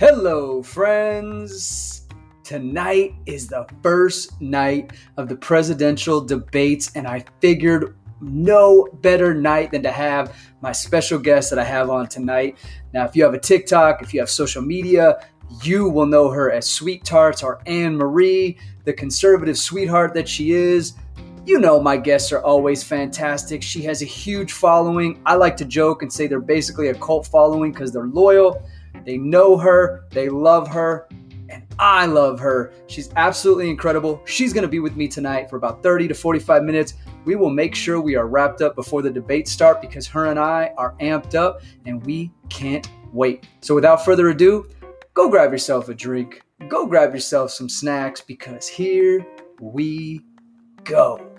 Hello, friends. Tonight is the first night of the presidential debates, and I figured no better night than to have my special guest that I have on tonight. Now, if you have a TikTok, if you have social media, you will know her as Sweet Tarts or Annmarie, the conservative sweetheart that she is. You know, my guests are always fantastic. She has a huge following. I like to joke and say they're basically a cult following because they're loyal. They know her, they love her, and I love her. She's absolutely incredible. She's going to be with me tonight for about 30 to 45 minutes. We will make sure we are wrapped up before the debates start because her and I are amped up and we can't wait. So, without further ado, go grab yourself a drink, go grab yourself some snacks because here we go.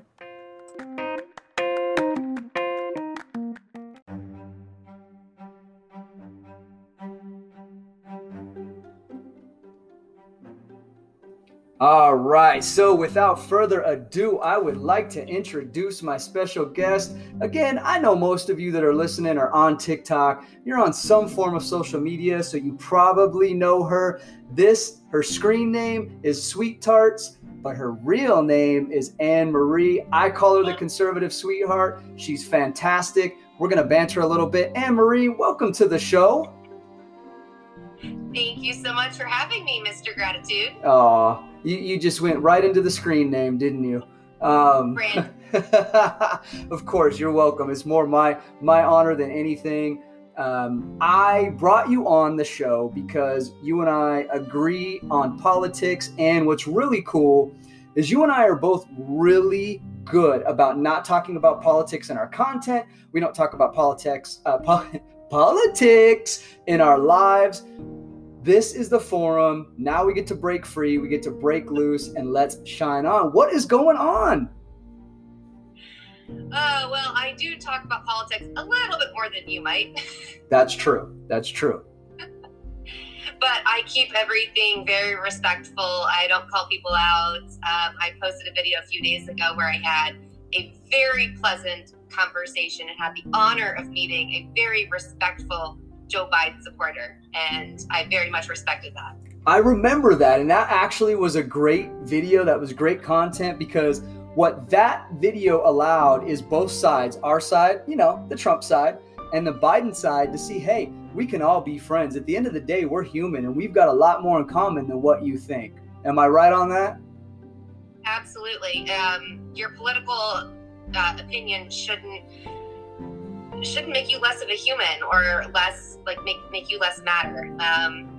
All right, so without further ado, I would like to introduce my special guest. Again, I know most of you that are listening are on TikTok. You're on some form of social media, so you probably know her. This, her screen name is Sweet Tarts, but her real name is Annmarie. I call her the conservative sweetheart. She's fantastic. We're going to banter a little bit. Annmarie, welcome to the show. Thank you so much for having me, Mr. Gratitude. Oh, you, you just went right into the screen name, didn't you? Um, of course, you're welcome. It's more my my honor than anything. Um, I brought you on the show because you and I agree on politics, and what's really cool is you and I are both really good about not talking about politics in our content. We don't talk about politics, uh, po- politics in our lives. This is the forum. Now we get to break free. We get to break loose and let's shine on. What is going on? Uh, well, I do talk about politics a little bit more than you might. That's true. That's true. but I keep everything very respectful. I don't call people out. Um, I posted a video a few days ago where I had a very pleasant conversation and had the honor of meeting a very respectful Joe Biden supporter, and I very much respected that. I remember that, and that actually was a great video. That was great content because what that video allowed is both sides, our side, you know, the Trump side, and the Biden side to see, hey, we can all be friends. At the end of the day, we're human and we've got a lot more in common than what you think. Am I right on that? Absolutely. Um, your political uh, opinion shouldn't shouldn't make you less of a human or less like make make you less matter. Um,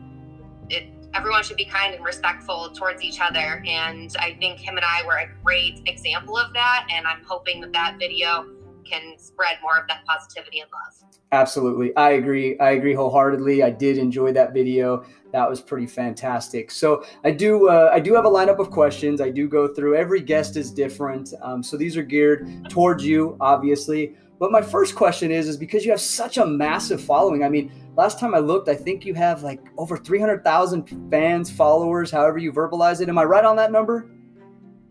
it, everyone should be kind and respectful towards each other, and I think him and I were a great example of that. And I'm hoping that that video can spread more of that positivity and love. Absolutely. I agree. I agree wholeheartedly. I did enjoy that video. That was pretty fantastic. So I do uh, I do have a lineup of questions. I do go through. Every guest is different. Um, so these are geared towards you, obviously. But my first question is, is because you have such a massive following. I mean, last time I looked, I think you have like over 300,000 fans, followers, however you verbalize it. Am I right on that number?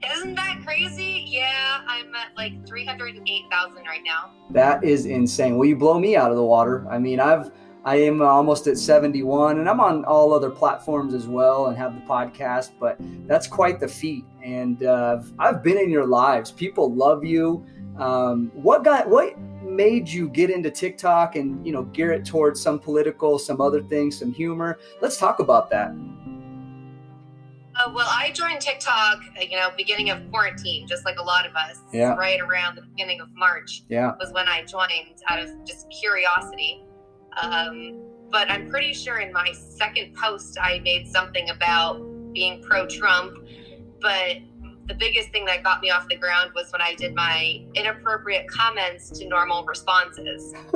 Isn't that crazy? Yeah, I'm at like 308,000 right now. That is insane. Well, you blow me out of the water. I mean, I've I am almost at 71 and I'm on all other platforms as well and have the podcast, but that's quite the feat. And uh, I've been in your lives. People love you. Um, what got what made you get into TikTok and you know gear it towards some political, some other things, some humor? Let's talk about that. Uh, well, I joined TikTok, uh, you know, beginning of quarantine, just like a lot of us. Yeah. Right around the beginning of March. Yeah. Was when I joined out of just curiosity. Um, but I'm pretty sure in my second post I made something about being pro-Trump, but the biggest thing that got me off the ground was when I did my inappropriate comments to normal responses,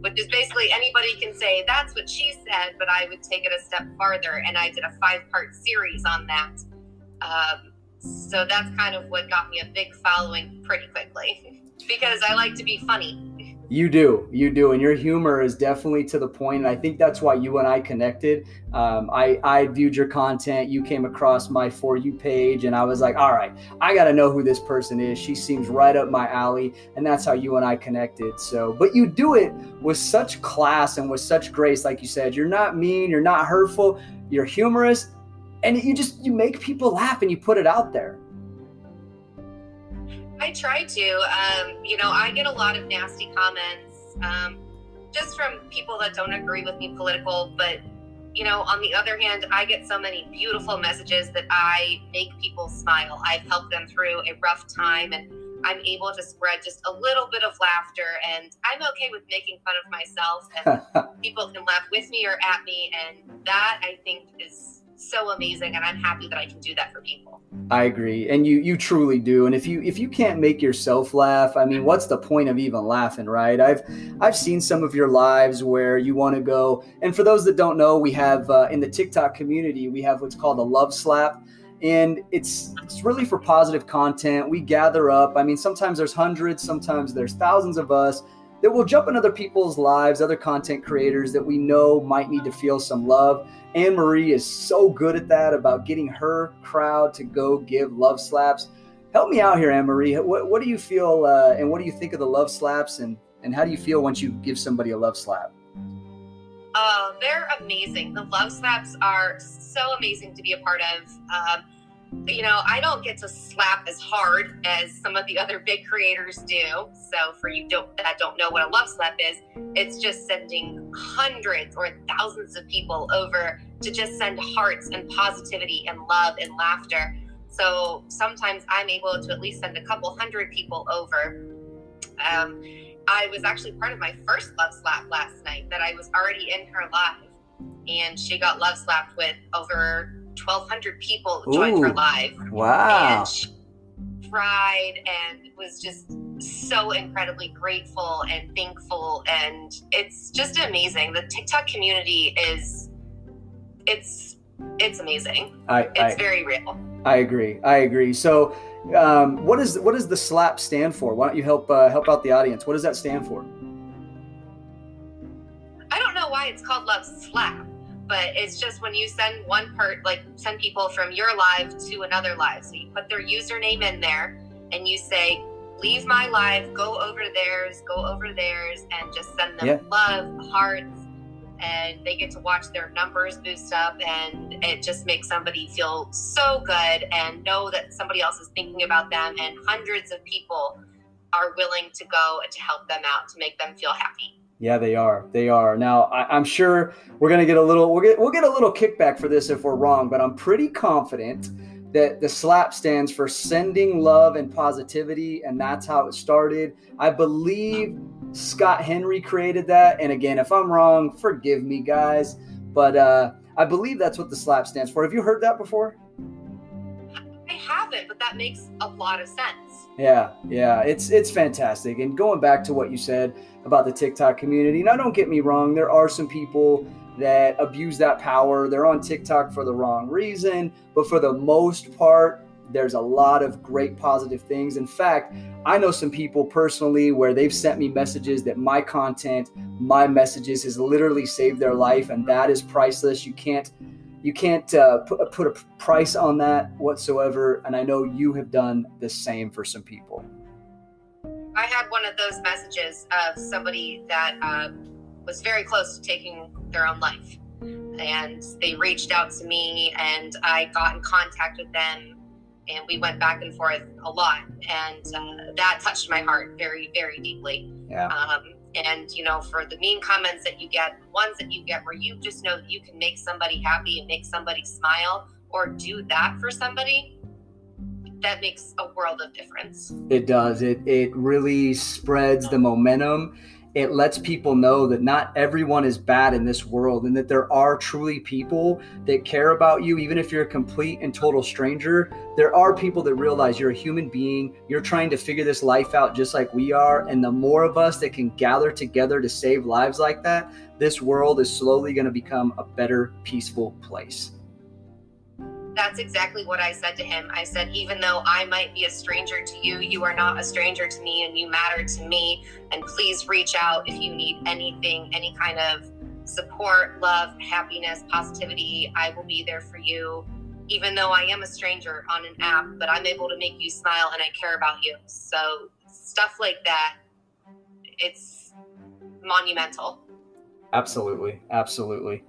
which is basically anybody can say that's what she said, but I would take it a step farther, and I did a five-part series on that. Um, so that's kind of what got me a big following pretty quickly because I like to be funny. You do, you do, and your humor is definitely to the point. And I think that's why you and I connected. Um, I I viewed your content. You came across my for you page, and I was like, all right, I got to know who this person is. She seems right up my alley, and that's how you and I connected. So, but you do it with such class and with such grace, like you said. You're not mean. You're not hurtful. You're humorous, and you just you make people laugh, and you put it out there. I try to. Um, you know, I get a lot of nasty comments um, just from people that don't agree with me political. But, you know, on the other hand, I get so many beautiful messages that I make people smile. I've helped them through a rough time and I'm able to spread just a little bit of laughter. And I'm okay with making fun of myself. And people can laugh with me or at me. And that, I think, is so amazing and i'm happy that i can do that for people. I agree and you you truly do and if you if you can't make yourself laugh i mean what's the point of even laughing right? I've i've seen some of your lives where you want to go and for those that don't know we have uh, in the tiktok community we have what's called a love slap and it's it's really for positive content. We gather up i mean sometimes there's hundreds sometimes there's thousands of us that will jump in other people's lives, other content creators that we know might need to feel some love. Annmarie is so good at that about getting her crowd to go give love slaps. Help me out here, Annmarie. What, what do you feel uh, and what do you think of the love slaps and, and how do you feel once you give somebody a love slap? Oh, they're amazing. The love slaps are so amazing to be a part of. Um, you know, I don't get to slap as hard as some of the other big creators do. So for you don't that don't know what a love slap is, it's just sending hundreds or thousands of people over to just send hearts and positivity and love and laughter. So sometimes I'm able to at least send a couple hundred people over. Um, I was actually part of my first love slap last night that I was already in her live, and she got love slapped with over 1,200 people joined her live. Wow. And cried and was just so incredibly grateful and thankful. And it's just amazing. The TikTok community is, it's, it's amazing. I, it's I, very real. I agree. I agree. So, um, what is what does the slap stand for? Why don't you help uh, help out the audience? What does that stand for? I don't know why it's called Love Slap but it's just when you send one part like send people from your live to another live so you put their username in there and you say leave my live go over theirs go over theirs and just send them yeah. love hearts and they get to watch their numbers boost up and it just makes somebody feel so good and know that somebody else is thinking about them and hundreds of people are willing to go to help them out to make them feel happy yeah, they are. They are. Now, I, am sure we're gonna get a little. We'll get we'll get a little kickback for this if we're wrong, but I'm pretty confident that the slap stands for sending love and positivity, and that's how it started. I believe Scott Henry created that. And again, if I'm wrong, forgive me, guys. But uh, I believe that's what the slap stands for. Have you heard that before? I haven't, but that makes a lot of sense. Yeah, yeah, it's it's fantastic. And going back to what you said about the TikTok community. Now, don't get me wrong, there are some people that abuse that power. They're on TikTok for the wrong reason, but for the most part, there's a lot of great positive things. In fact, I know some people personally where they've sent me messages that my content, my messages has literally saved their life, and that is priceless. You can't you can't uh, put, put a price on that whatsoever. And I know you have done the same for some people. I had one of those messages of somebody that um, was very close to taking their own life. And they reached out to me, and I got in contact with them, and we went back and forth a lot. And uh, that touched my heart very, very deeply. Yeah. Um, and, you know, for the mean comments that you get, ones that you get where you just know that you can make somebody happy and make somebody smile or do that for somebody, that makes a world of difference. It does. It it really spreads the momentum. It lets people know that not everyone is bad in this world and that there are truly people that care about you even if you're a complete and total stranger. There are people that realize you're a human being. You're trying to figure this life out just like we are and the more of us that can gather together to save lives like that, this world is slowly going to become a better peaceful place. That's exactly what I said to him. I said, even though I might be a stranger to you, you are not a stranger to me and you matter to me. And please reach out if you need anything, any kind of support, love, happiness, positivity. I will be there for you. Even though I am a stranger on an app, but I'm able to make you smile and I care about you. So, stuff like that, it's monumental. Absolutely. Absolutely.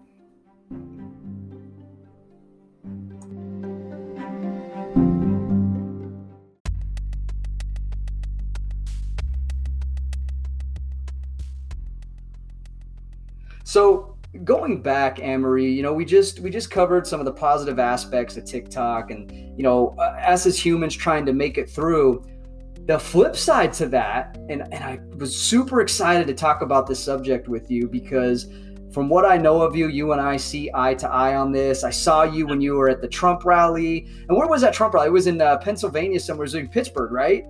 So going back, Annmarie, you know, we just we just covered some of the positive aspects of TikTok, and you know, uh, us as humans trying to make it through. The flip side to that, and, and I was super excited to talk about this subject with you because from what I know of you, you and I see eye to eye on this. I saw you when you were at the Trump rally. And where was that Trump rally? It was in uh, Pennsylvania somewhere. It was in Pittsburgh, right?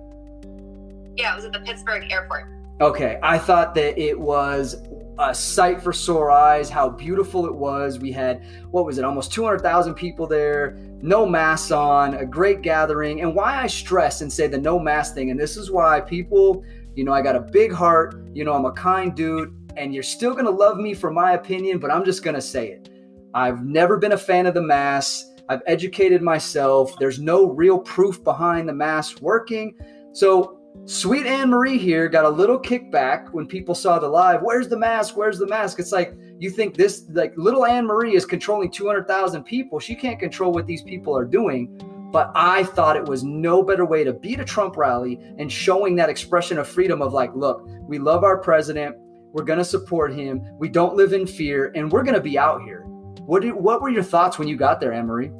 Yeah, it was at the Pittsburgh airport. Okay. I thought that it was a sight for sore eyes, how beautiful it was. We had, what was it, almost 200,000 people there, no masks on, a great gathering. And why I stress and say the no mask thing, and this is why people, you know, I got a big heart, you know, I'm a kind dude, and you're still to love me for my opinion, but I'm just to say it. I've never been a fan of the mask. I've educated myself. There's no real proof behind the mask working. So Sweet Annmarie here got a little kickback when people saw the live. Where's the mask? Where's the mask? It's like you think this, like little Annmarie is controlling 200,000 people. She can't control what these people are doing. But I thought it was no better way to beat a Trump rally and showing that expression of freedom of like, look, we love our president. We're going to support him. We don't live in fear and we're going to be out here. What, did, what were your thoughts when you got there, Annmarie?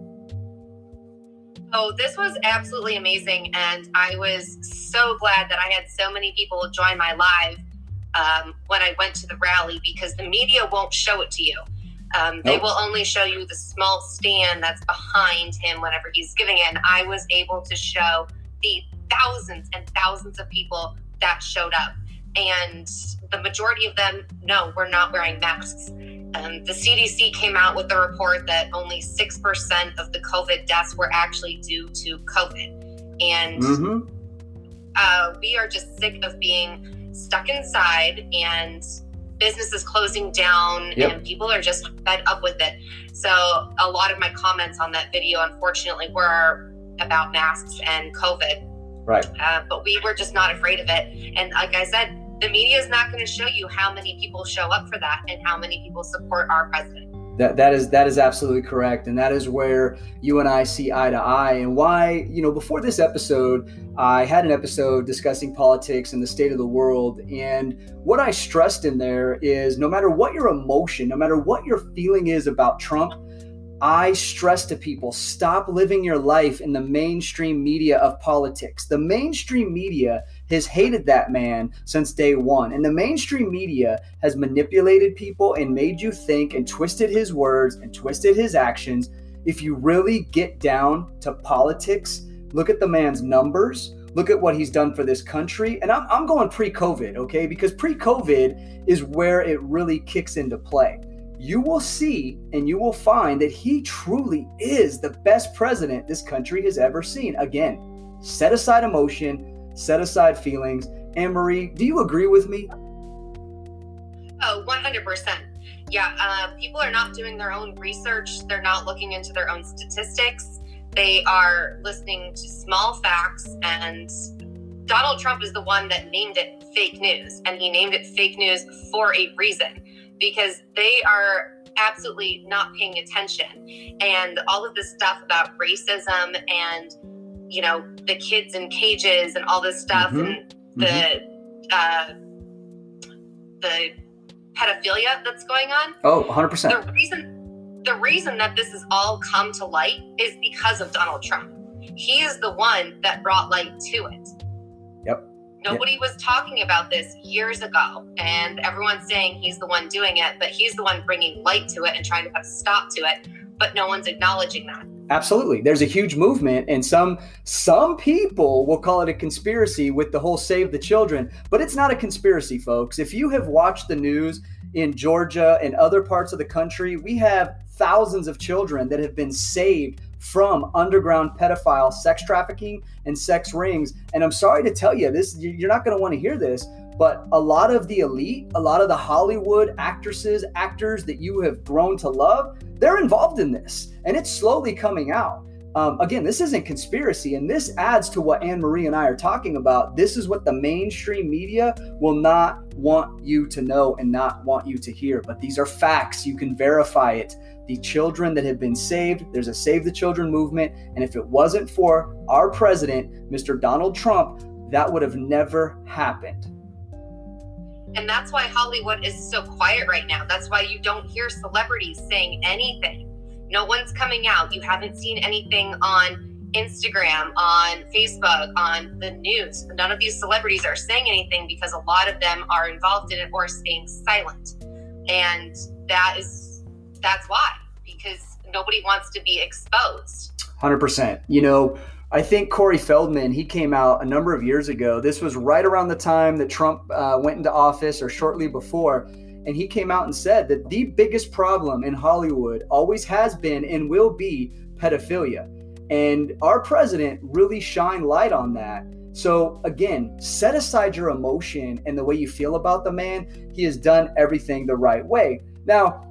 Oh, this was absolutely amazing. And I was so glad that I had so many people join my live um, when I went to the rally because the media won't show it to you. Um, they nope. will only show you the small stand that's behind him whenever he's giving it. And I was able to show the thousands and thousands of people that showed up. And the majority of them, no, we're not wearing masks. Um, the CDC came out with a report that only 6% of the COVID deaths were actually due to COVID. And mm-hmm. uh, we are just sick of being stuck inside and businesses closing down yep. and people are just fed up with it. So, a lot of my comments on that video, unfortunately, were about masks and COVID. Right. Uh, but we were just not afraid of it. And like I said, the media is not going to show you how many people show up for that and how many people support our president. That, that is that is absolutely correct and that is where you and I see eye to eye and why you know before this episode I had an episode discussing politics and the state of the world and what I stressed in there is no matter what your emotion no matter what your feeling is about Trump I stress to people stop living your life in the mainstream media of politics. The mainstream media has hated that man since day one. And the mainstream media has manipulated people and made you think and twisted his words and twisted his actions. If you really get down to politics, look at the man's numbers, look at what he's done for this country. And I'm, I'm going pre COVID, okay? Because pre COVID is where it really kicks into play you will see and you will find that he truly is the best president this country has ever seen. Again, set aside emotion, set aside feelings. Annmarie, do you agree with me? Oh, 100%. Yeah, uh, people are not doing their own research, they're not looking into their own statistics. They are listening to small facts, and Donald Trump is the one that named it fake news, and he named it fake news for a reason because they are absolutely not paying attention. And all of this stuff about racism and, you know, the kids in cages and all this stuff mm-hmm. and the, mm-hmm. uh, the pedophilia that's going on. Oh, 100%. The reason the reason that this has all come to light is because of Donald Trump. He is the one that brought light to it. Yep. Nobody yeah. was talking about this years ago, and everyone's saying he's the one doing it, but he's the one bringing light to it and trying to put a stop to it. But no one's acknowledging that. Absolutely. There's a huge movement and some some people will call it a conspiracy with the whole save the children, but it's not a conspiracy, folks. If you have watched the news in Georgia and other parts of the country, we have thousands of children that have been saved from underground pedophile sex trafficking and sex rings. And I'm sorry to tell you this, you're not going to want to hear this, but a lot of the elite, a lot of the Hollywood actresses, actors that you have grown to love, they're involved in this and it's slowly coming out. Um, again, this isn't conspiracy, and this adds to what Annmarie and I are talking about. This is what the mainstream media will not want you to know and not want you to hear. But these are facts. You can verify it. The children that have been saved, there's a Save the Children movement. And if it wasn't for our president, Mr. Donald Trump, that would have never happened. And that's why Hollywood is so quiet right now. That's why you don't hear celebrities saying anything no one's coming out. You haven't seen anything on Instagram, on Facebook, on the news. None of these celebrities are saying anything because a lot of them are involved in it or staying silent. And that is that's why because nobody wants to be exposed. 100%. You know, I think Corey Feldman, he came out a number of years ago. This was right around the time that Trump uh, went into office or shortly before and he came out and said that the biggest problem in Hollywood always has been and will be pedophilia. And our president really shined light on that. So, again, set aside your emotion and the way you feel about the man. He has done everything the right way. Now,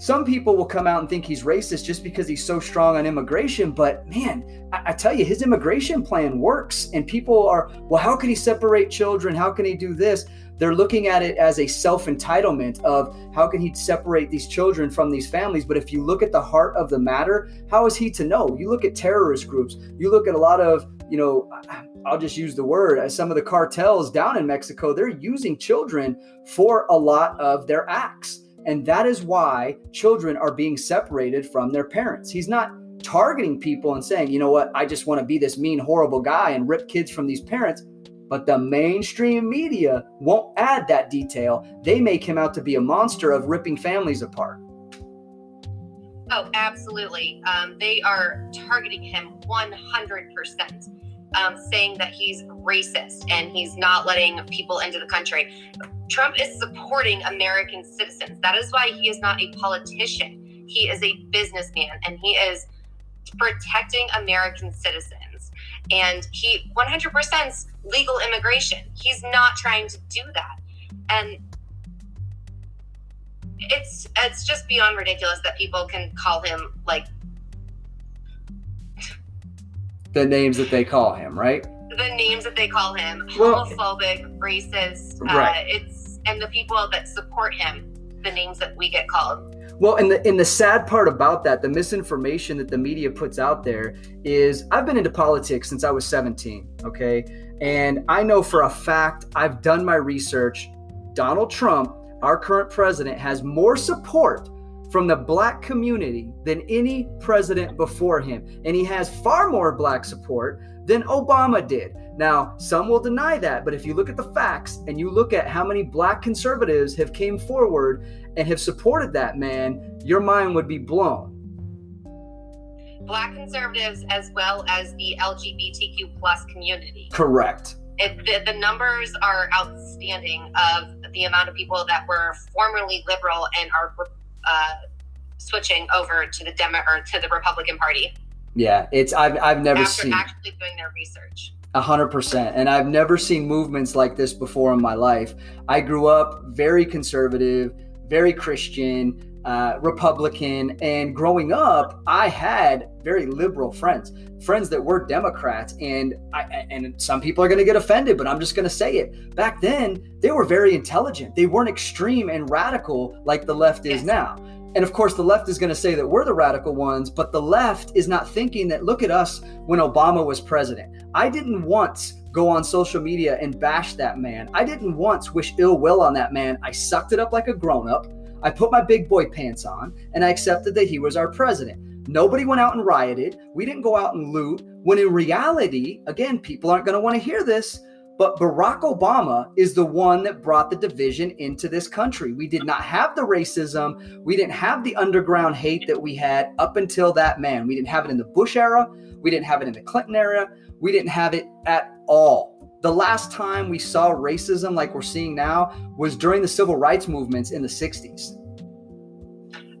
some people will come out and think he's racist just because he's so strong on immigration. But man, I, I, tell you, his immigration plan works. And people are, well, how can he separate children? How can he do this? they're looking at it as a self entitlement of how can he separate these children from these families. But if you look at the heart of the matter, how is he to know? You look at terrorist groups, you look at a lot of, you know, I'll just use the word, uh, some of the cartels down in Mexico, they're using children for a lot of their acts. And that is why children are being separated from their parents. He's not targeting people and saying, you know what, I just want to be this mean, horrible guy and rip kids from these parents. But the mainstream media won't add that detail. They make him out to be a monster of ripping families apart. Oh, absolutely. Um, they are targeting him 100%, um, saying that he's racist and he's not letting people into the country. Trump is supporting American citizens. That is why he is not a politician. He is a businessman and he is protecting American citizens and he 100% legal immigration. He's not trying to do that. And it's it's just beyond ridiculous that people can call him like the names that they call him, right? The names that they call him, well, homophobic, racist. Uh, right. Uh, it's and the people that support him, the names that we get called. Well, and the and the sad part about that, the misinformation that the media puts out there is I've been into politics since I was 17, okay? And I know for a fact, I've done my research. Donald Trump, our current president, has more support from the black community than any president before him. And he has far more black support than Obama did. Now, some will deny that, but if you look at the facts and you look at how many black conservatives have came forward and have supported that man, your mind would be blown. Black conservatives as well as the LGBTQ plus community. Correct. It, the, the numbers are outstanding of the amount of people that were formerly liberal and are uh, switching over to the Demo or to the Republican Party. Yeah, it's I've I've never After seen actually doing their research. A hundred percent. And I've never seen movements like this before in my life. I grew up very conservative, very Christian, uh, Republican, and growing up, I had very liberal friends, friends that were Democrats, and I, and some people are going to get offended, but I'm just going to say it. Back then, they were very intelligent. They weren't extreme and radical like the left is yes. now. And of course, the left is going to say that we're the radical ones, but the left is not thinking that look at us when Obama was president. I didn't once go on social media and bash that man. I didn't once wish ill will on that man. I sucked it up like a grown up. I put my big boy pants on and I accepted that he was our president. Nobody went out and rioted. We didn't go out and loot. When in reality, again, people aren't going to want to hear this, but Barack Obama is the one that brought the division into this country. We did not have the racism. We didn't have the underground hate that we had up until that man. We didn't have it in the Bush era. We didn't have it in the Clinton era. We didn't have it at all. The last time we saw racism like we're seeing now was during the civil rights movements in the 60s.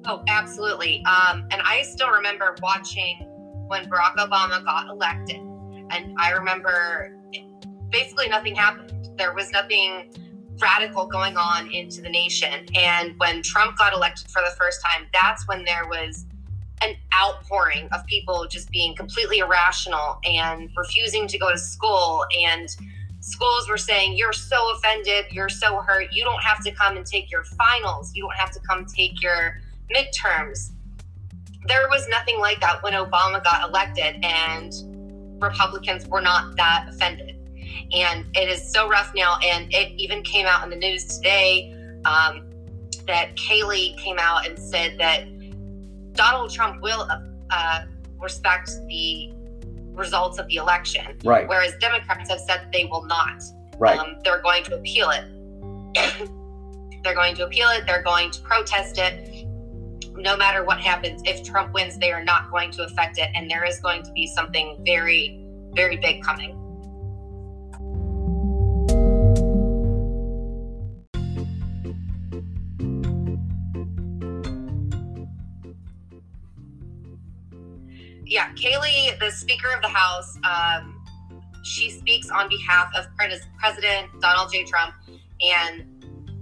Oh, absolutely. Um, and I still remember watching when Barack Obama got elected. And I remember basically nothing happened. There was nothing radical going on into the nation. And when Trump got elected for the first time, that's when there was an outpouring of people just being completely irrational and refusing to go to school. And schools were saying you're so offended you're so hurt you don't have to come and take your finals you don't have to come take your midterms. There was nothing like that when obama got elected and republicans were not that offended. And it is so rough now and it even came out in the news today um, that kayleigh came out and said that Donald Trump will uh, respect the results of the election, right? Whereas Democrats have said they will not. Right. Um, they're going to appeal it. they're going to appeal it. They're going to protest it. No matter what happens, if Trump wins, they are not going to affect it, and there is going to be something very, very big coming. Yeah, Kayleigh, the Speaker of the House, um, she speaks on behalf of President Donald J. Trump, and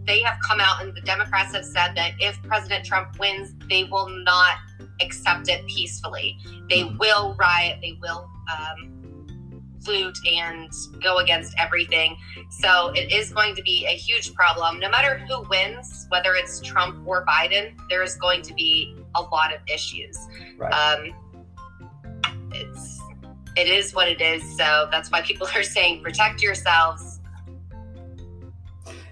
they have come out and the Democrats have said that if President Trump wins, they will not accept it peacefully. They will riot, they will um, loot and go against everything. So it is going to be a huge problem. No matter who wins, whether it's Trump or Biden, there is going to be a lot of issues. Right. Um, it's it is what it is. So that's why people are saying protect yourselves.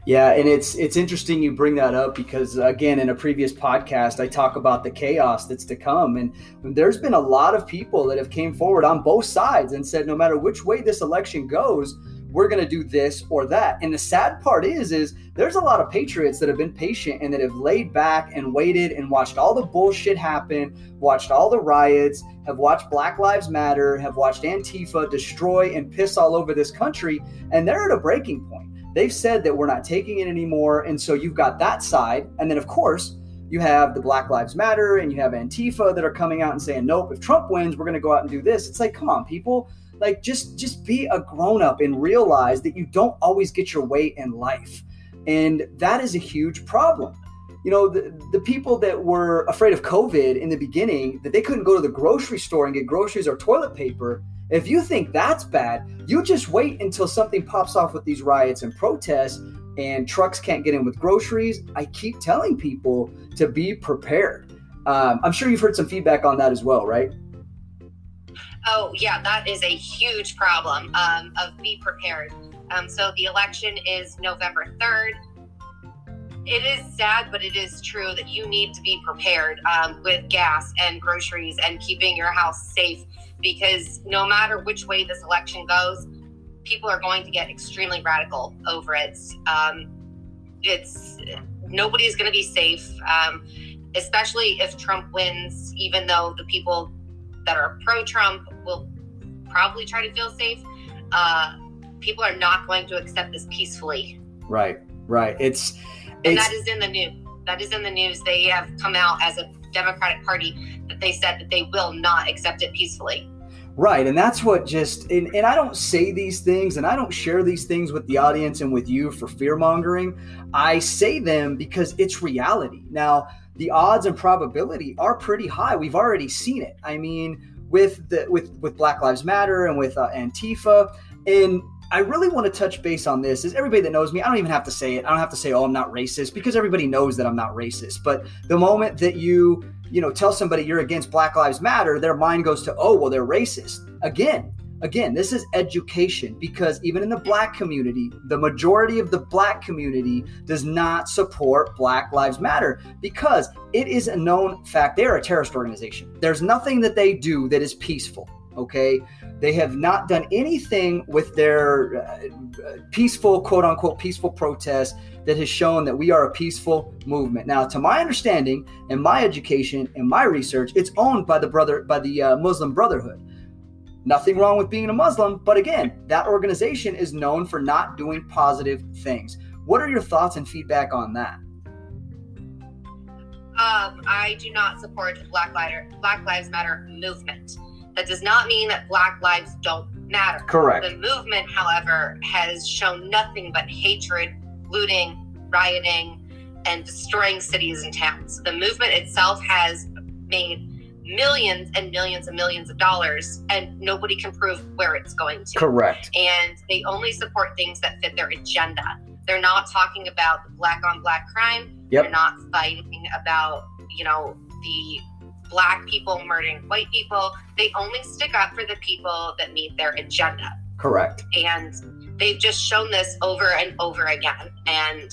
Yeah, and it's it's interesting you bring that up because again, in a previous podcast, I talk about the chaos that's to come, and there's been a lot of people that have came forward on both sides and said, no matter which way this election goes, we're going to do this or that. And the sad part is, is there's a lot of patriots that have been patient and that have laid back and waited and watched all the bullshit happen, watched all the riots, have watched Black Lives Matter, have watched Antifa destroy and piss all over this country, and they're at a breaking point. They've said that we're not taking it anymore, and so you've got that side, and then of course you have the Black Lives Matter and you have Antifa that are coming out and saying, nope, if Trump wins, we're going to go out and do this. It's like, come on, people like just just be a grown up and realize that you don't always get your way in life. And that is a huge problem. You know the, the people that were afraid of covid in the beginning that they couldn't go to the grocery store and get groceries or toilet paper if you think that's bad you just wait until something pops off with these riots and protests and trucks can't get in with groceries. I keep telling people to be prepared. Um, i'm sure you've heard some feedback on that as well right Oh, yeah, that is a huge problem um, of be prepared. Um, so the election is November 3rd. It is sad, but it is true that you need to be prepared um, with gas and groceries and keeping your house safe because no matter which way this election goes, people are going to get extremely radical over it. Um, it's nobody's going to be safe, um, especially if Trump wins, even though the people that are pro Trump will probably try to feel safe. Uh, people are not going to accept this peacefully. Right, right. It's, and that is in the news. That is in the news. They have come out as a Democratic Party that they said that they will not accept it peacefully. Right. And that's what just, and, and I don't say these things and I don't share these things with the audience and with you for fear mongering. I say them because it's reality. Now, the odds and probability are pretty high. We've already seen it. I mean, with the with with Black Lives Matter and with uh, Antifa, and I really want to touch base on this. Is everybody that knows me, I don't even have to say it. I don't have to say, "Oh, I'm not racist," because everybody knows that I'm not racist. But the moment that you you know tell somebody you're against Black Lives Matter, their mind goes to, "Oh, well, they're racist." Again, Again, this is education because even in the black community, the majority of the black community does not support Black Lives Matter because it is a known fact they're a terrorist organization. There's nothing that they do that is peaceful, okay? They have not done anything with their uh, peaceful, quote unquote, peaceful protest that has shown that we are a peaceful movement. Now, to my understanding and my education and my research, it's owned by the brother by the uh, Muslim Brotherhood. Nothing wrong with being a Muslim, but again, that organization is known for not doing positive things. What are your thoughts and feedback on that? Um, I do not support Black, Lighter, Black Lives Matter movement. That does not mean that Black lives don't matter. Correct. The movement, however, has shown nothing but hatred, looting, rioting, and destroying cities and towns. The movement itself has made millions and millions and millions of dollars, and nobody can prove where it's going to. Correct. And they only support things that fit their agenda. They're not talking about the black on black crime. Yep. They're not fighting about, you know, the black people murdering white people. They only stick up for the people that meet their agenda. Correct. And they've just shown this over and over again. And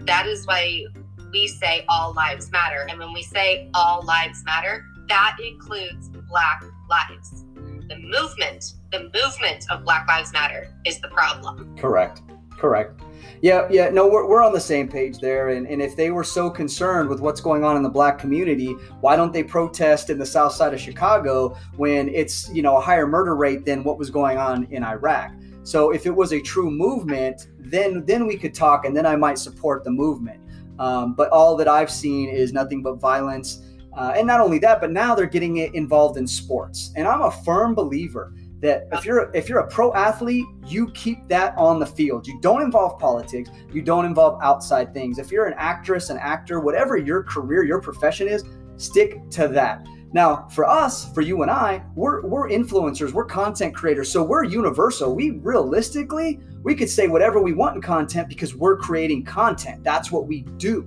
that is why we say all lives matter. And when we say all lives matter, that includes Black lives. The movement, the movement of Black Lives Matter is the problem. Correct. Correct. Yeah, yeah, no, we're, we're on the same page there. And, and if they were so concerned with what's going on in the black community, why don't they protest in the south side of Chicago when it's, you know, a higher murder rate than what was going on in Iraq? So if it was a true movement, then then we could talk and then I might support the movement. Um, but all that I've seen is nothing but violence. Uh, and not only that, but now they're getting it involved in sports. And I'm a firm believer that if you're if you're a pro athlete, you keep that on the field. You don't involve politics. You don't involve outside things. If you're an actress, an actor, whatever your career, your profession is, stick to that. Now, for us, for you and I, we're we're influencers, we're content creators, so we're universal. We realistically, we could say whatever we want in content because we're creating content. That's what we do.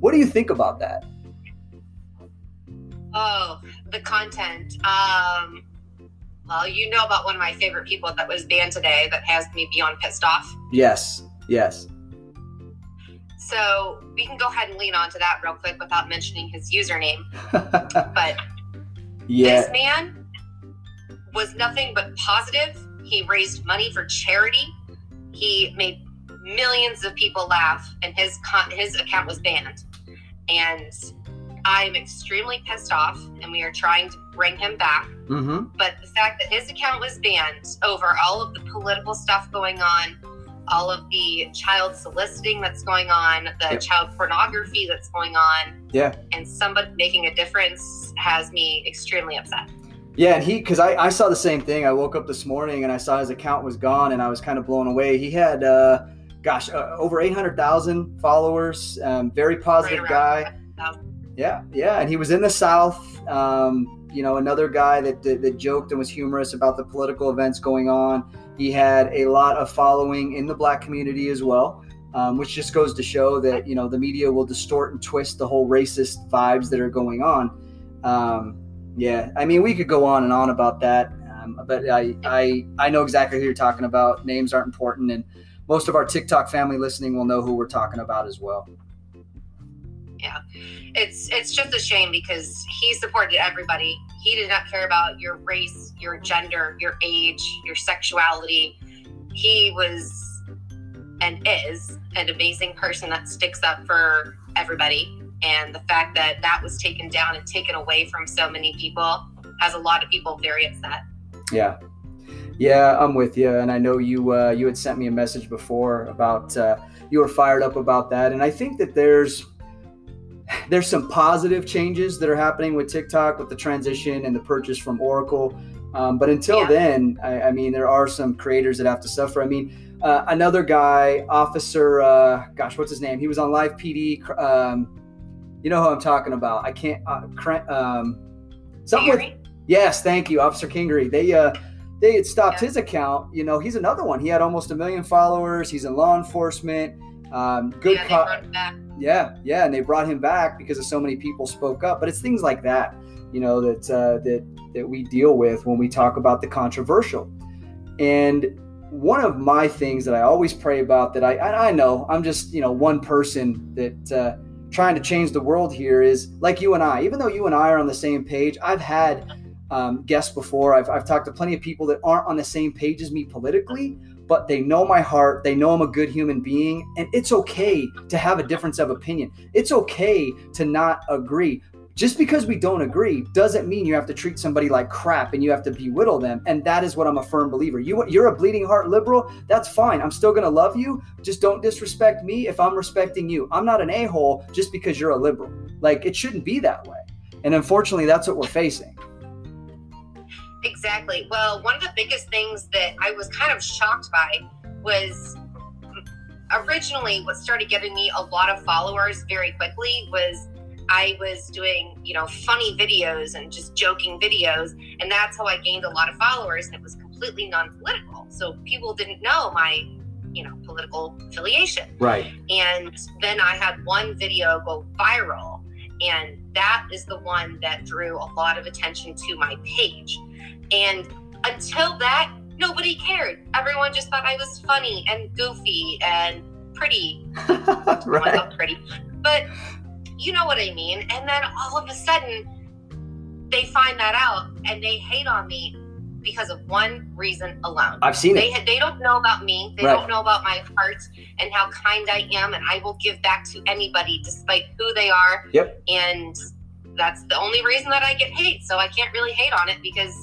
What do you think about that? Oh, the content. Um, well, you know about one of my favorite people that was banned today that has me beyond pissed off. Yes, yes. So we can go ahead and lean on to that real quick without mentioning his username. but yeah, this man was nothing but positive. He raised money for charity. He made millions of people laugh, and his con- his account was banned. And I'm extremely pissed off, and we are trying to bring him back. mm-hmm. But the fact that his account was banned over all of the political stuff going on, all of the child soliciting that's going on, the Yep. child pornography that's going on, yeah. and somebody making a difference has me extremely upset. Yeah, and he because I, I saw the same thing. I woke up this morning and I saw his account was gone, and I was kind of blown away. He had, uh, gosh, uh, over eight hundred thousand followers. Um, very positive Right guy. around 5,000. Yeah, yeah, and he was in the South. Um, you know, another guy that, that that joked and was humorous about the political events going on. He had a lot of following in the black community as well. Um, which just goes to show that you know the media will distort and twist the whole racist vibes that are going on. Um, yeah, I mean we could go on and on about that, um, but I, I I know exactly who you're talking about. Names aren't important, and most of our TikTok family listening will know who we're talking about as well. Yeah it's it's just a shame because he supported everybody. He did not care about your race, your gender, your age, your sexuality. He was and is an amazing person that sticks up for everybody. And the fact that that was taken down and taken away from so many people has a lot of people very upset. Yeah, yeah, I'm with you, and I know you uh, you had sent me a message before about uh, you were fired up about that, and I think that there's there's some positive changes that are happening with TikTok with the transition and the purchase from Oracle. Um, but until Yeah. then, I, I mean, there are some creators that have to suffer. I mean, uh, another guy, Officer, uh, gosh, what's his name? He was on Live PD. Um, you know who I'm talking about? I can't. Uh, cr- um, something with Yes, thank you, Officer Kingery. They uh they had stopped Yeah. his account. You know, he's another one. He had almost a million followers. He's in law enforcement. Um, good yeah, cop. Yeah, yeah, and they brought him back because of so many people spoke up. But it's things like that, you know, that uh, that that we deal with when we talk about the controversial. And one of my things that I always pray about that I I I know I'm just you know one person that uh, trying to change the world here is like you and I. Even though you and I are on the same page, I've had um, guests before. I've I've talked to plenty of people that aren't on the same page as me politically, but they know my heart. They know I'm a good human being, and it's okay to have a difference of opinion. It's okay to not agree. Just because we don't agree doesn't mean you have to treat somebody like crap and you have to belittle them. And that is what I'm a firm believer. You you're a bleeding heart liberal. That's fine. I'm still gonna love you. Just don't disrespect me if I'm respecting you. I'm not an a hole just because you're a liberal. Like it shouldn't be that way. And unfortunately, that's what we're facing. Exactly. Well, one of the biggest things that I was kind of shocked by was originally what started getting me a lot of followers very quickly was I was doing, you know, funny videos and just joking videos. And that's how I gained a lot of followers. And it was completely non political. So people didn't know my, you know, political affiliation. Right. And then I had one video go viral. And that is the one that drew a lot of attention to my page. And until that, nobody cared. Everyone just thought I was funny and goofy and pretty. right. pretty. But you know what I mean. And then all of a sudden, they find that out and they hate on me because of one reason alone. I've seen they, it. They don't know about me. They Right. don't know about my heart and how kind I am, and I will give back to anybody despite who they are. Yep. And that's the only reason that I get hate. So I can't really hate on it because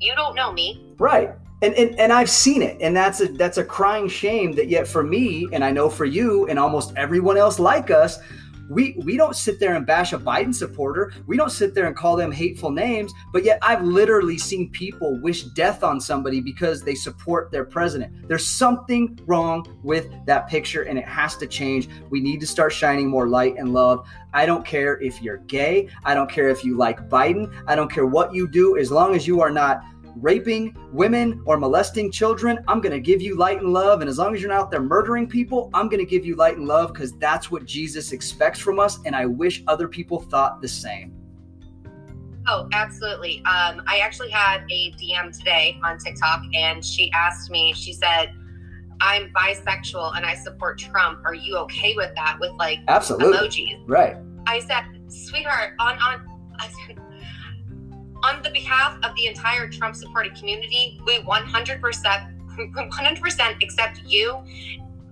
you don't know me. Right. And, and and I've seen it, and that's a that's a crying shame that yet for me, and I know for you, and almost everyone else like us, we we don't sit there and bash a Biden supporter. We don't sit there and call them hateful names. But yet I've literally seen people wish death on somebody because they support their president. There's something wrong with that picture, and it has to change. We need to start shining more light and love. I don't care if you're gay. I don't care if you like Biden. I don't care what you do, as long as you are not raping women or molesting children, I'm going to give you light and love. And as long as you're not out there murdering people, I'm going to give you light and love because that's what Jesus expects from us. And I wish other people thought the same. Oh, absolutely. Um, I actually had a DM today on TikTok, and she asked me, she said, I'm bisexual and I support Trump. Are you okay with that? With like Absolutely. emojis. Right. I said, sweetheart, on on I said, on the behalf of the entire Trump supported community, we 100% 100% accept you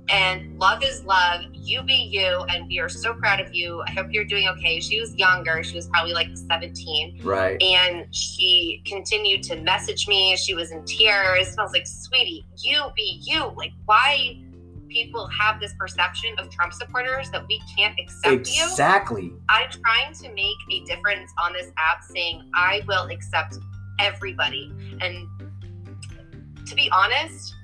and love is love. You be you, and we are so proud of you. I hope you're doing okay. She was younger; she was probably like 17, Right. and she continued to message me. She was in tears. I was like, "Sweetie, you be you. Like, why?" People have this perception of Trump supporters that we can't accept you. Exactly. I'm trying to make a difference on this app saying I will accept everybody. And to be honest,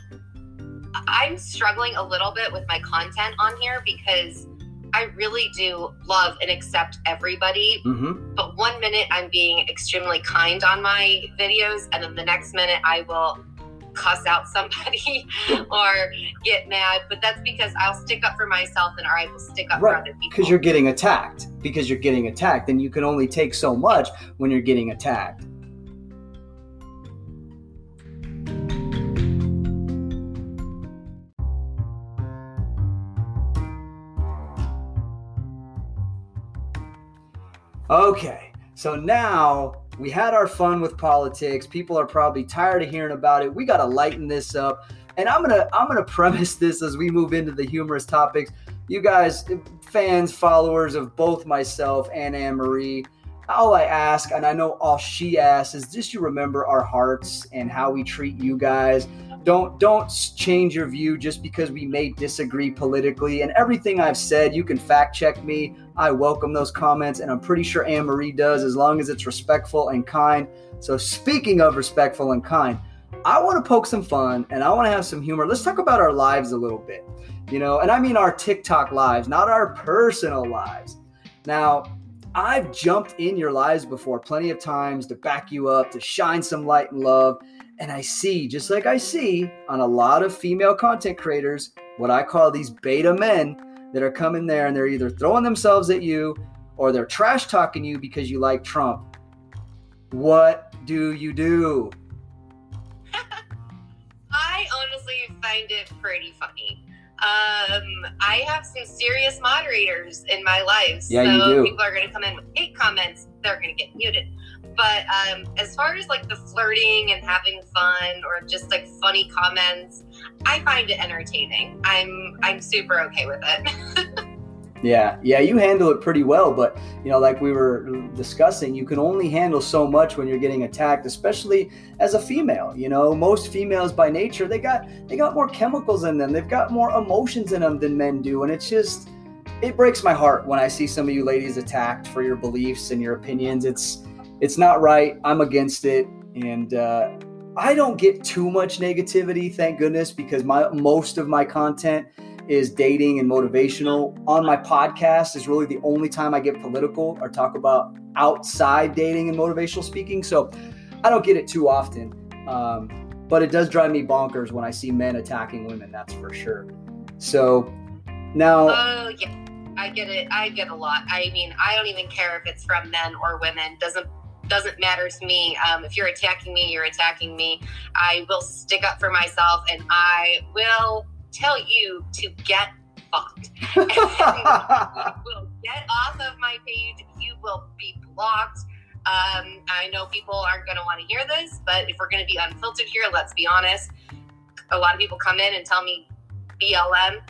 I'm struggling a little bit with my content on here because I really do love and accept everybody. Mm-hmm. But one minute I'm being extremely kind on my videos, and then the next minute I will cuss out somebody or get mad. But that's because I'll stick up for myself and or I will stick up for Right, other people. Because you're getting attacked. Because you're getting attacked. And you can only take so much when you're getting attacked. Okay, so now we had our fun with politics. People are probably tired of hearing about it. We got to lighten this up. And I'm going to I'm going to premise this as we move into the humorous topics. You guys, fans, followers of both myself and Annmarie, all I ask, and I know all she asks, is just you remember our hearts and how we treat you guys. Don't don't change your view just because we may disagree politically. And everything I've said, you can fact check me. I welcome those comments, and I'm pretty sure Annmarie does, as long as it's respectful and kind. So speaking of respectful and kind, I want to poke some fun and I want to have some humor. Let's talk about our lives a little bit, you know, and I mean our TikTok lives, not our personal lives. Now, I've jumped in your lives before plenty of times to back you up, to shine some light and love. And I see, just like I see on a lot of female content creators, what I call these beta men that are coming there and they're either throwing themselves at you or they're trash talking you because you like Trump. What do you do? I honestly find it pretty funny. Um, I have some serious moderators in my life. Yeah, so you do. people are going to come in with hate comments, they're going to get muted. But um, as far as like the flirting and having fun or just like funny comments, I find it entertaining. I'm I'm super okay with it. Yeah, yeah, you handle it pretty well, but you know, like we were discussing, you can only handle so much when you're getting attacked, especially as a female. You know, most females by nature, they got they got more chemicals in them. They've got more emotions in them than men do, and it's just it breaks my heart when I see some of you ladies attacked for your beliefs and your opinions. It's it's not right. I'm against it. and uh, I don't get too much negativity, thank goodness, because my most of my content is dating and motivational. On my podcast is really the only time I get political or talk about outside dating and motivational speaking. So I don't get it too often. Um, but it does drive me bonkers when I see men attacking women, that's for sure. So now. Oh, yeah. I get it. I get a lot. I mean, I don't even care if it's from men or women. Doesn't doesn't matter to me. Um, if you're attacking me, you're attacking me. I will stick up for myself, and I will tell you to get fucked. you will get off of my page. You will be blocked. Um, I know people aren't going to want to hear this, but if we're going to be unfiltered here, let's be honest. A lot of people come in and tell me BLM.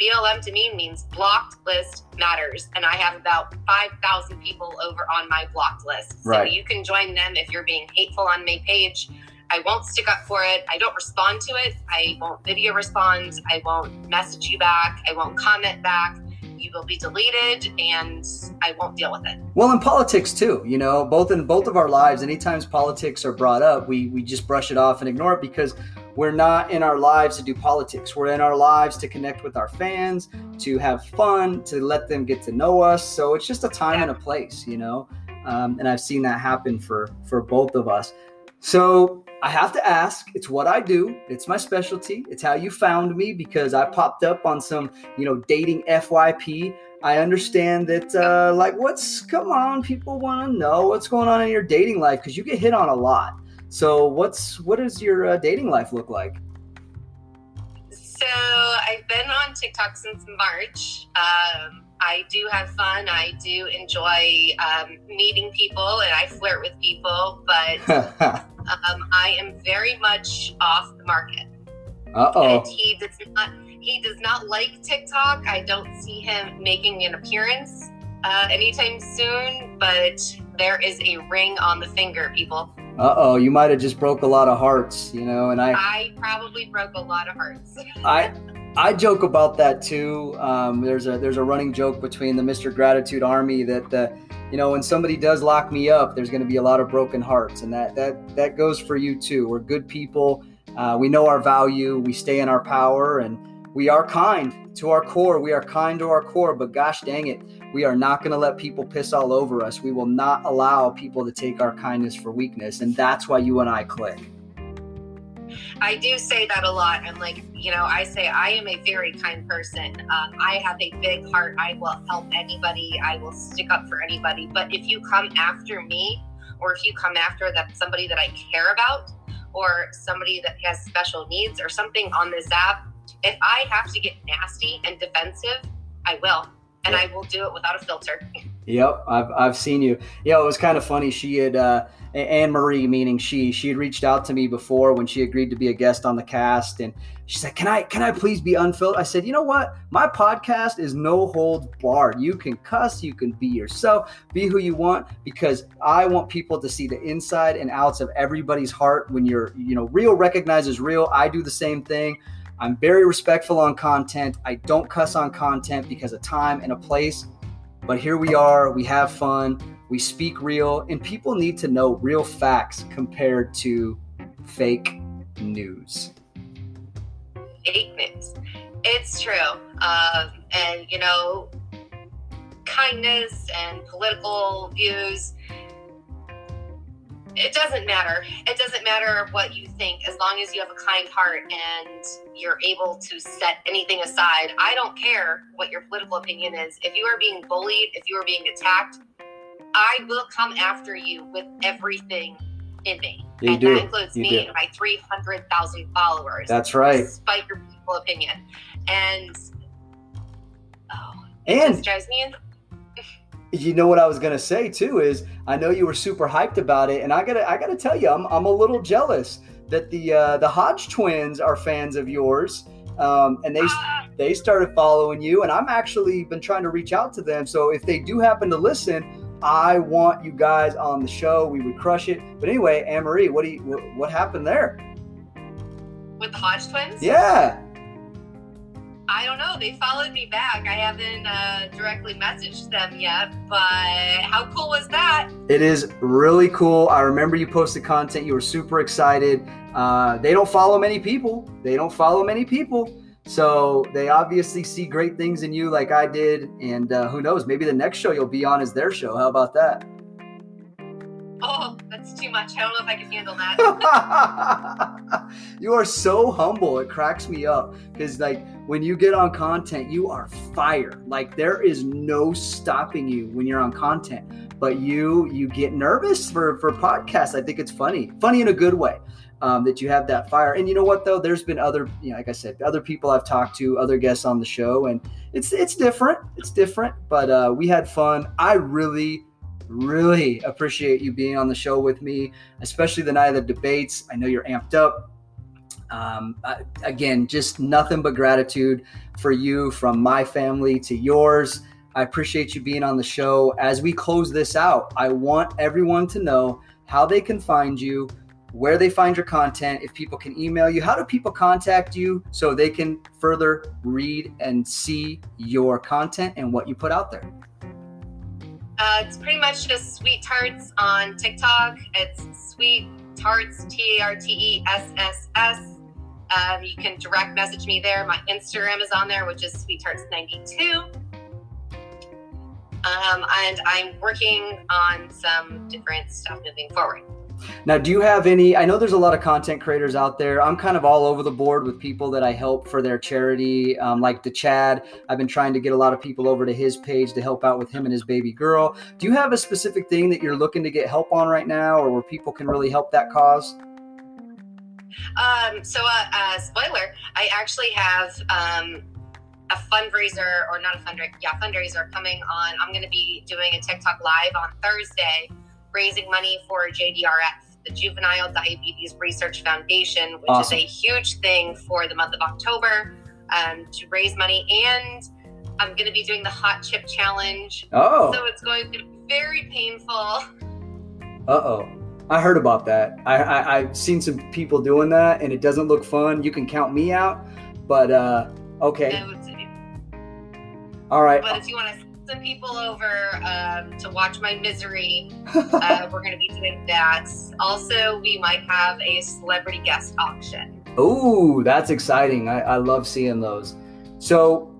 BLM to me means blocked list matters. And I have about 5,000 people over on my blocked list. So you can join them if you're being hateful on my page. I won't stick up for it. I don't respond to it. I won't video respond. I won't message you back. I won't comment back. You will be deleted and I won't deal with it. Well, in politics too, you know, both in both of our lives, anytime politics are brought up, we we just brush it off and ignore it because we're not in our lives to do politics. We're in our lives to connect with our fans, to have fun, to let them get to know us. So it's just a time and a place, you know. Um, and I've seen that happen for for both of us. So I have to ask. It's what I do. It's my specialty. It's how you found me because I popped up on some, you know, dating FYP. I understand that, uh, like, what's come on? People want to know what's going on in your dating life because you get hit on a lot. So, what's what does your uh, dating life look like? So I've been on TikTok since March. Um, I do have fun. I do enjoy um, meeting people and I flirt with people, but um, I am very much off the market. Uh oh. He does not. He does not like TikTok. I don't see him making an appearance uh, anytime soon. But there is a ring on the finger, people. Uh oh. You might have just broke a lot of hearts, you know. And I, I probably broke a lot of hearts. I I joke about that too. Um, there's a there's a running joke between the Mr. Gratitude Army that uh, you know when somebody does lock me up, there's going to be a lot of broken hearts, and that that that goes for you too. We're good people. Uh, we know our value. We stay in our power, and we are kind to our core. We are kind to our core. But gosh dang it, we are not going to let people piss all over us. We will not allow people to take our kindness for weakness, and that's why you and I click. I do say that a lot. I'm like, you know, I say I am a very kind person. Um, I have a big heart. I will help anybody. I will stick up for anybody. But if you come after me, or if you come after that somebody that I care about, or somebody that has special needs, or something on this app, if I have to get nasty and defensive, I will, and I will do it without a filter. Yep, I've, I've seen you. Yeah, it was kind of funny. She had uh, Annmarie, meaning she, she had reached out to me before when she agreed to be a guest on the cast, and she said, "Can I can I please be unfiltered?" I said, "You know what? My podcast is no holds barred. You can cuss, you can be yourself, be who you want, because I want people to see the inside and outs of everybody's heart. When you're you know real recognizes real. I do the same thing." I'm very respectful on content. I don't cuss on content because of time and a place. But here we are, we have fun, we speak real, and people need to know real facts compared to fake news. fake news. It's true. Um, and, you know, kindness and political views, it doesn't matter. It doesn't matter what you think as long as you have a kind heart and you're able to set anything aside. I don't care what your political opinion is. If you are being bullied, if you are being attacked, I will come after you with everything in me. You and do. that includes You me do. and my 300,000 followers That's right. despite your political opinion. And oh, And drives me in. You know what I was gonna say too is I know you were super hyped about it, and I gotta I gotta tell you I'm I'm a little jealous that the uh, the Hodge twins are fans of yours, um, and they Ah, they started following you, and I'm actually been trying to reach out to them. So if they do happen to listen, I want you guys on the show. We would crush it. But anyway, Annmarie, what do you what, what happened there? with the Hodge twins? Yeah, I don't know. They followed me back. I haven't uh, directly messaged them yet, but how cool was that? It is really cool. I remember you posted content. You were super excited. Uh, they don't follow many people. They don't follow many people. So they obviously see great things in you, like I did. And uh, who knows? Maybe the next show you'll be on is their show. How about that? Oh, that's too much. I don't know if I can handle that. you are so humble. It cracks me up because, like, when you get on content, you are fire. Like, there is no stopping you when you're on content. But you, you get nervous for for podcasts. I think it's funny, funny in a good way. Um, that you have that fire. And you know what though? There's been other, you know, like I said, other people I've talked to, other guests on the show, and it's it's different. It's different, but uh, we had fun. I really really appreciate you being on the show with me, especially the night of the debates. I know you're amped up. Um, again, just nothing but gratitude for you from my family to yours. I appreciate you being on the show. As we close this out, I want everyone to know how they can find you, where they find your content, if people can email you, how do people contact you so they can further read and see your content and what you put out there? Uh, it's pretty much just Sweettartesss on TikTok. It's Sweet Tarts, T A R T E S S S. Um, you can direct message me there. My Instagram is on there, which is Sweet Tarts 92. Um, and I'm working on some different stuff moving forward. Now, do you have any? I know there's a lot of content creators out there. I'm kind of all over the board with people that I help for their charity, um, like the Chad. I've been trying to get a lot of people over to his page to help out with him and his baby girl. Do you have a specific thing that you're looking to get help on right now, or where people can really help that cause? Um, so, uh, uh, spoiler, I actually have um, a fundraiser, or not a fundraiser, yeah, fundraiser coming on. I'm going to be doing a TikTok live on Thursday raising money for JDRF, the Juvenile Diabetes Research Foundation, which awesome. is a huge thing for the month of October um, to raise money. And I'm going to be doing the Hot Chip Challenge. Oh. So it's going to be very painful. Uh oh. I heard about that. I, I have seen some people doing that, and it doesn't look fun. You can count me out, but uh, okay. All right. But if you want to send some people over um, to watch my misery. uh, we're going to be doing that. Also, we might have a celebrity guest auction. Oh, that's exciting. I, I love seeing those. So,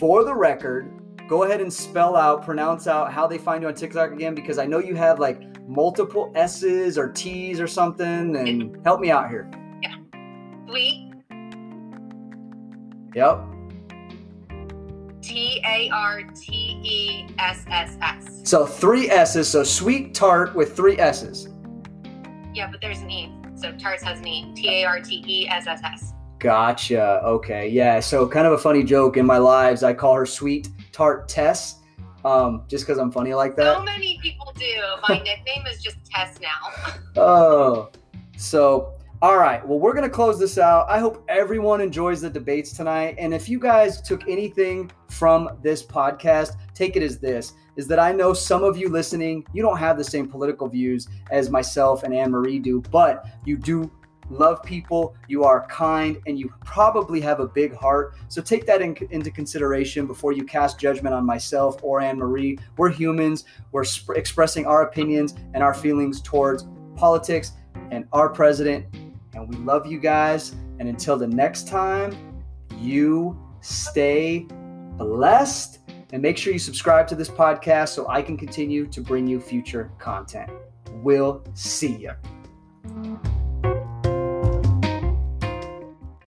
for the record, go ahead and spell out, pronounce out how they find you on TikTok again, because I know you have like multiple S's or T's or something, and help me out here. Yeah. Sweet. Yep. T A R T E S S S. So three S's. So sweet tart with three S's. Yeah, but there's an E. So tarts has an E. T A R T E S S S. Gotcha. Okay. Yeah. So kind of a funny joke in my lives. I call her sweet tart Tess. Um, just because I'm funny like that. So many people do. My nickname is just Tess now. oh, so all right. Well, we're going to close this out. I hope everyone enjoys the debates tonight. And if you guys took anything from this podcast, take it as this is that I know some of you listening, you don't have the same political views as myself and Annmarie do, but you do love people, you are kind, and you probably have a big heart. So take that in, into consideration before you cast judgment on myself or Annmarie. We're humans, we're sp- expressing our opinions and our feelings towards politics and our president and we love you guys. And until the next time, you stay blessed and make sure you subscribe to this podcast so I can continue to bring you future content. We'll see you.